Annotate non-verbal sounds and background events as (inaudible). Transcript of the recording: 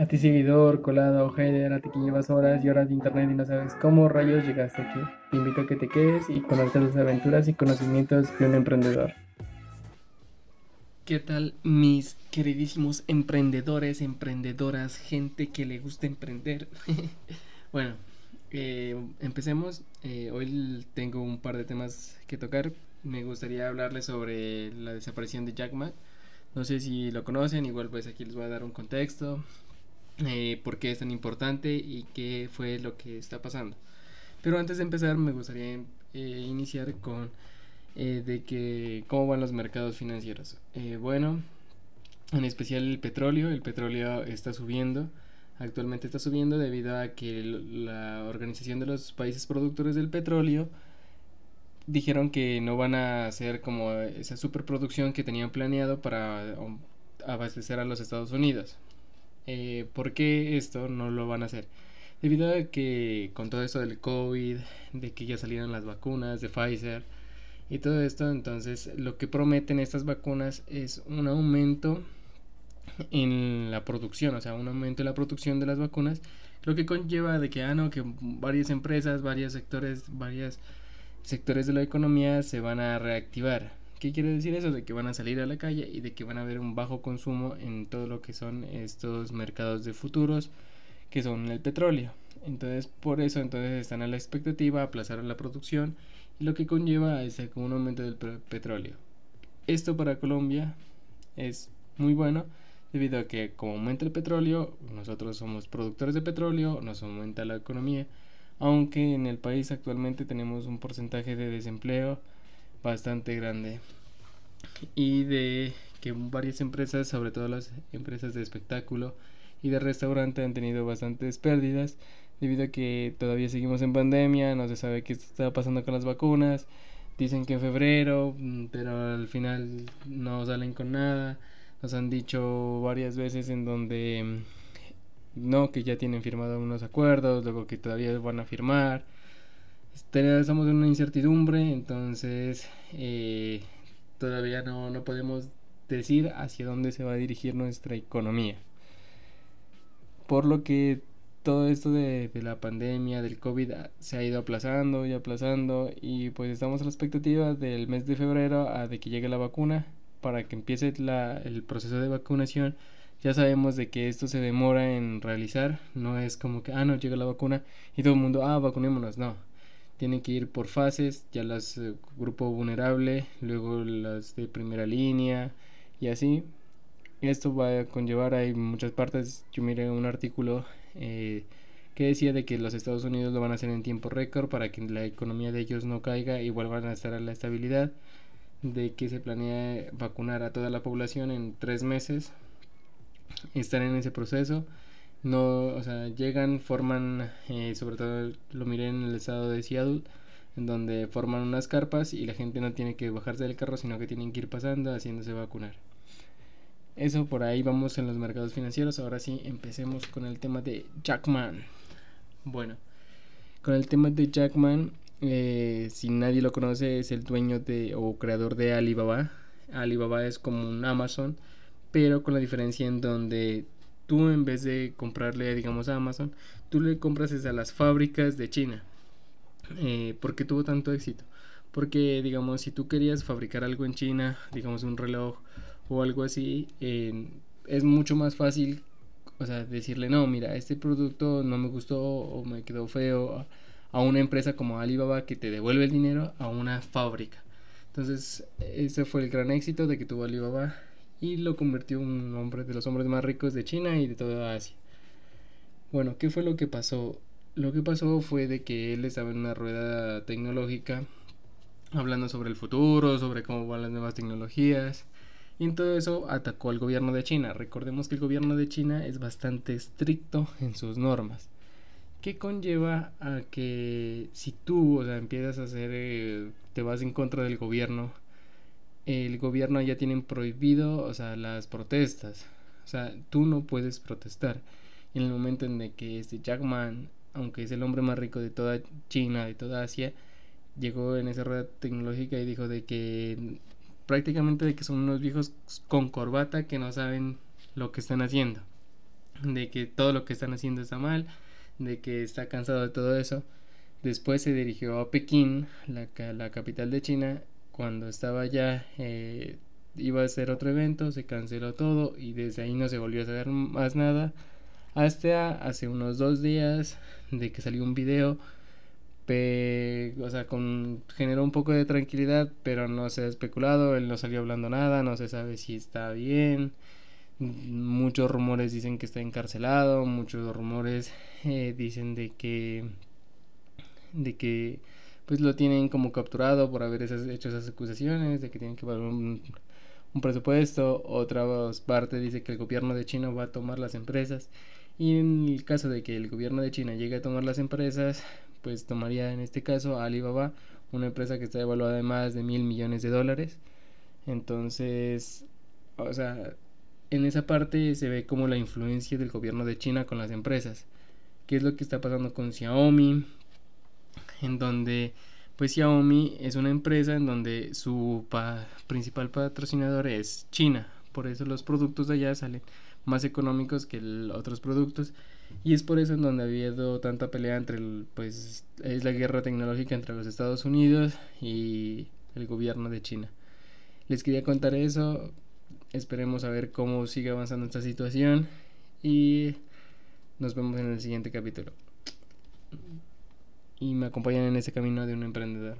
A ti seguidor, colado, hater, a ti que llevas horas y horas de internet y no sabes cómo rayos llegaste aquí. Te invito a que te quedes y conozcas las aventuras y conocimientos de un emprendedor. ¿Qué tal mis queridísimos emprendedores, emprendedoras, gente que le gusta emprender? (laughs) bueno, eh, empecemos. Eh, hoy tengo un par de temas que tocar. Me gustaría hablarles sobre la desaparición de Jack Ma. No sé si lo conocen, igual pues aquí les voy a dar un contexto, eh, por qué es tan importante y qué fue lo que está pasando. Pero antes de empezar me gustaría eh, iniciar con eh, de que cómo van los mercados financieros. bueno, en especial el petróleo, el petróleo está subiendo. Actualmente está subiendo debido a que la Organización de los Países Productores del Petróleo dijeron que no van a hacer como esa superproducción que tenían planeado para um, abastecer a los Estados Unidos. Eh, ¿Por qué esto no lo van a hacer? Debido a que con todo esto del COVID, de que ya salieron las vacunas de Pfizer y todo esto, entonces lo que prometen estas vacunas es un aumento en la producción, o sea, un aumento en la producción de las vacunas, lo que conlleva de que, ah, no, que varias empresas, varios sectores, varios sectores de la economía se van a reactivar. ¿Qué quiere decir eso? De que van a salir a la calle y de que van a haber un bajo consumo en todo lo que son estos mercados de futuros, que son el petróleo. Entonces, por eso entonces están a la expectativa, aplazar la producción lo que conlleva es un aumento del petróleo. Esto para Colombia es muy bueno debido a que como aumenta el petróleo, nosotros somos productores de petróleo, nos aumenta la economía, aunque en el país actualmente tenemos un porcentaje de desempleo bastante grande. Y de que varias empresas, sobre todo las empresas de espectáculo y de restaurante han tenido bastantes pérdidas debido a que todavía seguimos en pandemia, no se sabe qué está pasando con las vacunas, dicen que en febrero, mm, pero al final no salen con nada, nos han dicho varias veces en donde mm, no, que ya tienen firmado unos acuerdos, luego que todavía van a firmar, estamos en una incertidumbre, entonces eh, todavía no, no podemos decir hacia dónde se va a dirigir nuestra economía. Por lo que todo esto de, de, la pandemia, del COVID, ah, se ha ido aplazando y aplazando y pues estamos a la expectativa del mes de febrero a de que llegue la vacuna para que empiece la, el proceso de vacunación. Ya sabemos de que esto se demora en realizar, no es como que, ah, no, llega la vacuna y todo el mundo, ah, vacunémonos, no tienen que ir por fases, ya las eh, grupo vulnerable, luego las de primera línea y así. Esto va a conllevar, hay muchas partes, yo miré un artículo eh, que decía de que los Estados Unidos lo van a hacer en tiempo récord para que la economía de ellos no caiga y vuelvan a estar a la estabilidad, de que se planea vacunar a toda la población en tres meses, estar en ese proceso no, o sea, llegan, forman, eh, sobre todo lo miré en el estado de Seattle, en donde forman unas carpas y la gente no tiene que bajarse del carro, sino que tienen que ir pasando haciéndose vacunar. Eso por ahí vamos en los mercados financieros. Ahora sí, empecemos con el tema de Jackman. Bueno, con el tema de Jackman, eh, si nadie lo conoce, es el dueño de o creador de Alibaba. Alibaba es como un Amazon, pero con la diferencia en donde tú en vez de comprarle, digamos, a Amazon, tú le compras a las fábricas de China. Eh, ¿Por qué tuvo tanto éxito? Porque, digamos, si tú querías fabricar algo en China, digamos un reloj o algo así, es mucho más fácil, o sea, decirle, no, mira, este producto no me gustó o me quedó feo a una empresa como Alibaba que te devuelve el dinero a una fábrica. Entonces, ese fue el gran éxito de que tuvo Alibaba y lo convirtió en un hombre de los hombres más ricos de China y de toda Asia. Bueno, ¿qué fue lo que pasó? Lo que pasó fue de que él estaba en una rueda tecnológica hablando sobre el futuro, sobre cómo van las nuevas tecnologías. Y en todo eso atacó al gobierno de China. Recordemos que el gobierno de China es bastante estricto en sus normas. ¿Qué conlleva a que si tú, o sea, empiezas a hacer, eh, te vas en contra del gobierno, el gobierno ya tienen prohibido, o sea, las protestas. O sea, tú no puedes protestar. en el momento en que este Jack Ma, aunque es el hombre más rico de toda China, de toda Asia, llegó en esa rueda tecnológica y dijo de que prácticamente de que son unos viejos con corbata que no saben lo que están haciendo. de que todo lo que están haciendo está mal, de que está cansado de todo eso. Después se dirigió a Pekín, la, la capital de China. Cuando estaba allá, eh, iba a hacer otro evento, se canceló todo y desde ahí no se volvió a saber más nada. Hasta hace unos dos días de que salió un video, o sea, con, generó un poco de tranquilidad, pero no se ha especulado, él no salió hablando nada, no se sabe si está bien. Muchos rumores dicen que está encarcelado, muchos rumores eh, dicen de que de que pues lo tienen como capturado por haber hecho esas acusaciones, de que tienen que pagar un, presupuesto, otra parte dice que el gobierno de China va a tomar las empresas y en el caso de que el gobierno de China llegue a tomar las empresas, pues tomaría en este caso Alibaba, una empresa que está evaluada en más de mil millones de dólares. Entonces, o sea, en esa parte se ve como la influencia del gobierno de China con las empresas. ¿Qué es lo que está pasando con Xiaomi? En donde pues Xiaomi es una empresa en donde su principal patrocinador es China. Por eso los productos de allá salen más económicos que otros productos. Y es por eso en donde ha habido tanta pelea entre, el, pues, es la guerra tecnológica entre los Estados Unidos y el gobierno de China. Les quería contar eso. Esperemos a ver cómo sigue avanzando esta situación. Y nos vemos en el siguiente capítulo y me acompañan en ese camino de un emprendedor.